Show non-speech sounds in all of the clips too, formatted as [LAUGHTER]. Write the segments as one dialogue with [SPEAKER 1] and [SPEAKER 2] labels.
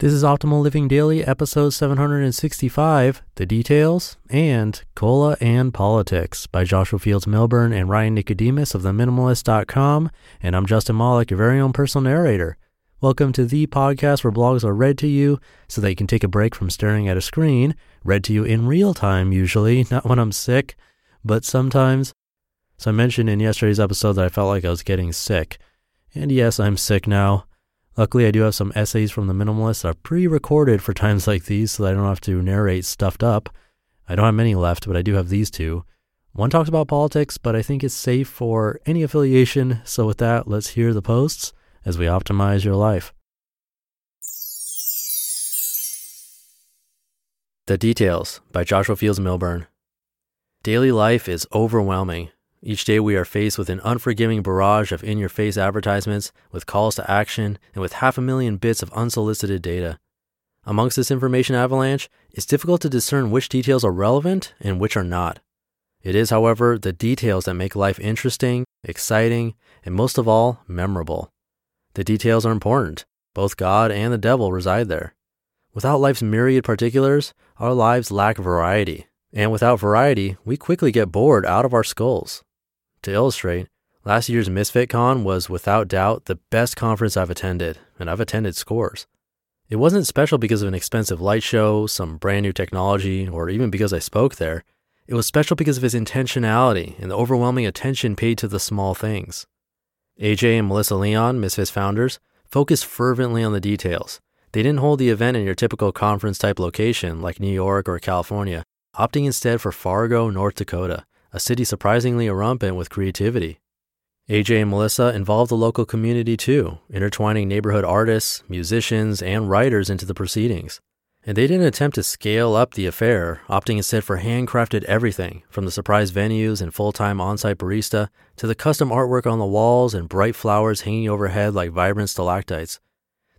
[SPEAKER 1] This is Optimal Living Daily, episode 765 The Details and Cola and Politics by Joshua Fields Millburn and Ryan Nicodemus of theminimalist.com. And I'm Justin Malik, your very own personal narrator. Welcome to the podcast where blogs are read to you so that you can take a break from staring at a screen, read to you in real time, usually, [LAUGHS] not when I'm sick, but sometimes. So I mentioned in yesterday's episode that I felt like I was getting sick. And yes, I'm sick now. Luckily, I do have some essays from the minimalist that are pre recorded for times like these so that I don't have to narrate stuffed up. I don't have many left, but I do have these two. One talks about politics, but I think it's safe for any affiliation. So, with that, let's hear the posts as we optimize your life. The Details by Joshua Fields Millburn. Daily life is overwhelming. Each day we are faced with an unforgiving barrage of in your face advertisements, with calls to action, and with half a million bits of unsolicited data. Amongst this information avalanche, it's difficult to discern which details are relevant and which are not. It is, however, the details that make life interesting, exciting, and most of all, memorable. The details are important. Both God and the devil reside there. Without life's myriad particulars, our lives lack variety. And without variety, we quickly get bored out of our skulls. To illustrate, last year's Misfit Con was without doubt the best conference I've attended, and I've attended scores. It wasn't special because of an expensive light show, some brand new technology, or even because I spoke there. It was special because of its intentionality and the overwhelming attention paid to the small things. AJ and Melissa Leon, Misfits founders, focused fervently on the details. They didn't hold the event in your typical conference type location like New York or California, opting instead for Fargo, North Dakota a city surprisingly rampant with creativity. AJ and Melissa involved the local community too, intertwining neighborhood artists, musicians, and writers into the proceedings. And they didn't attempt to scale up the affair, opting instead for handcrafted everything from the surprise venues and full time on site barista to the custom artwork on the walls and bright flowers hanging overhead like vibrant stalactites.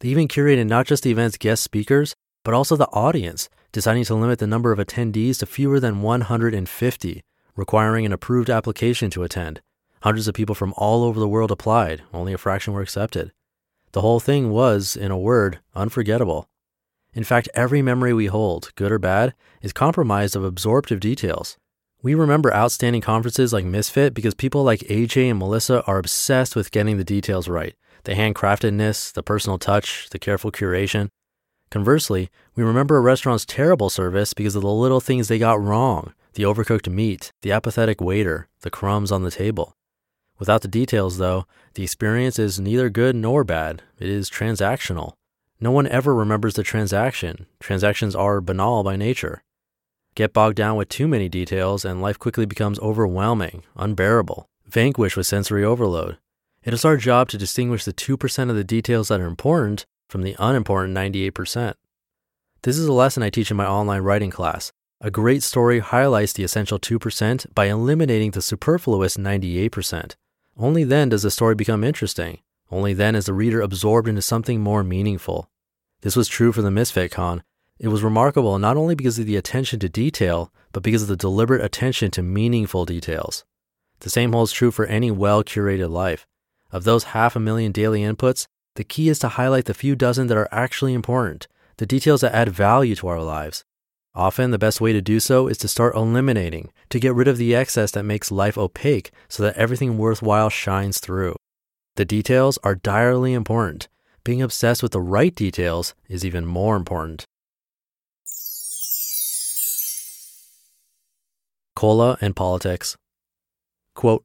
[SPEAKER 1] They even curated not just the event's guest speakers, but also the audience, deciding to limit the number of attendees to fewer than 150 requiring an approved application to attend. Hundreds of people from all over the world applied, only a fraction were accepted. The whole thing was, in a word, unforgettable. In fact, every memory we hold, good or bad, is compromised of absorptive details. We remember outstanding conferences like Misfit because people like AJ and Melissa are obsessed with getting the details right the handcraftedness, the personal touch, the careful curation. Conversely, we remember a restaurant's terrible service because of the little things they got wrong the overcooked meat, the apathetic waiter, the crumbs on the table. Without the details, though, the experience is neither good nor bad. It is transactional. No one ever remembers the transaction. Transactions are banal by nature. Get bogged down with too many details, and life quickly becomes overwhelming, unbearable, vanquished with sensory overload. It is our job to distinguish the 2% of the details that are important from the unimportant 98%. This is a lesson I teach in my online writing class. A great story highlights the essential 2% by eliminating the superfluous 98%. Only then does the story become interesting. Only then is the reader absorbed into something more meaningful. This was true for the Misfit Con. It was remarkable not only because of the attention to detail, but because of the deliberate attention to meaningful details. The same holds true for any well curated life. Of those half a million daily inputs, the key is to highlight the few dozen that are actually important, the details that add value to our lives, Often, the best way to do so is to start eliminating, to get rid of the excess that makes life opaque so that everything worthwhile shines through. The details are direly important. Being obsessed with the right details is even more important. Cola and politics. Quote,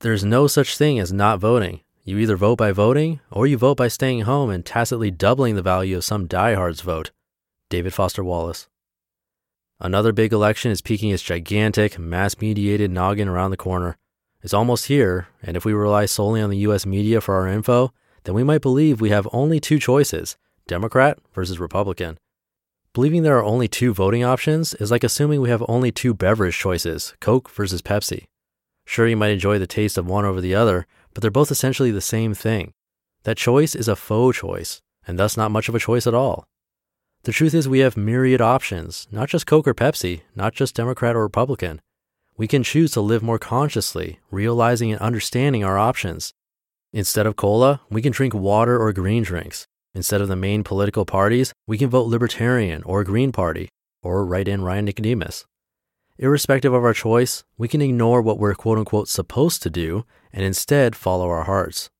[SPEAKER 1] There's no such thing as not voting. You either vote by voting or you vote by staying home and tacitly doubling the value of some diehard's vote. David Foster Wallace. Another big election is peeking its gigantic, mass mediated noggin around the corner. It's almost here, and if we rely solely on the US media for our info, then we might believe we have only two choices Democrat versus Republican. Believing there are only two voting options is like assuming we have only two beverage choices Coke versus Pepsi. Sure, you might enjoy the taste of one over the other, but they're both essentially the same thing. That choice is a faux choice, and thus not much of a choice at all. The truth is, we have myriad options, not just Coke or Pepsi, not just Democrat or Republican. We can choose to live more consciously, realizing and understanding our options. Instead of cola, we can drink water or green drinks. Instead of the main political parties, we can vote Libertarian or Green Party, or write in Ryan Nicodemus. Irrespective of our choice, we can ignore what we're quote unquote supposed to do and instead follow our hearts.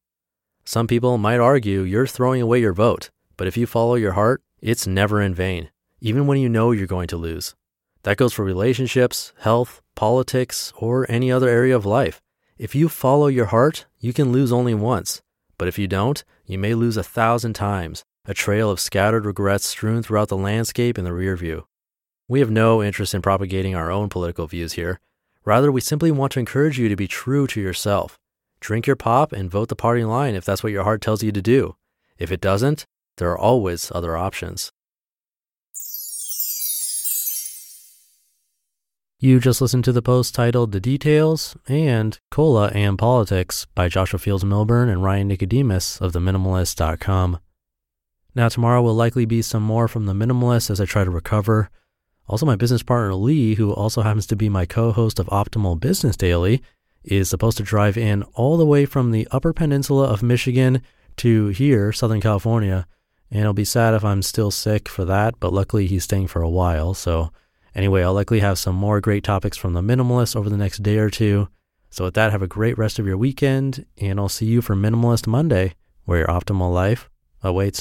[SPEAKER 1] Some people might argue you're throwing away your vote, but if you follow your heart, it's never in vain, even when you know you're going to lose. That goes for relationships, health, politics, or any other area of life. If you follow your heart, you can lose only once. But if you don't, you may lose a thousand times, a trail of scattered regrets strewn throughout the landscape in the rear view. We have no interest in propagating our own political views here. Rather, we simply want to encourage you to be true to yourself. Drink your pop and vote the party line if that's what your heart tells you to do. If it doesn't, there are always other options. You just listened to the post titled The Details and Cola and Politics by Joshua Fields Millburn and Ryan Nicodemus of TheMinimalist.com. Now, tomorrow will likely be some more from The Minimalist as I try to recover. Also, my business partner Lee, who also happens to be my co host of Optimal Business Daily, is supposed to drive in all the way from the Upper Peninsula of Michigan to here, Southern California, and it'll be sad if I'm still sick for that, but luckily he's staying for a while. So, anyway, I'll likely have some more great topics from the minimalist over the next day or two. So, with that, have a great rest of your weekend, and I'll see you for Minimalist Monday, where your optimal life awaits.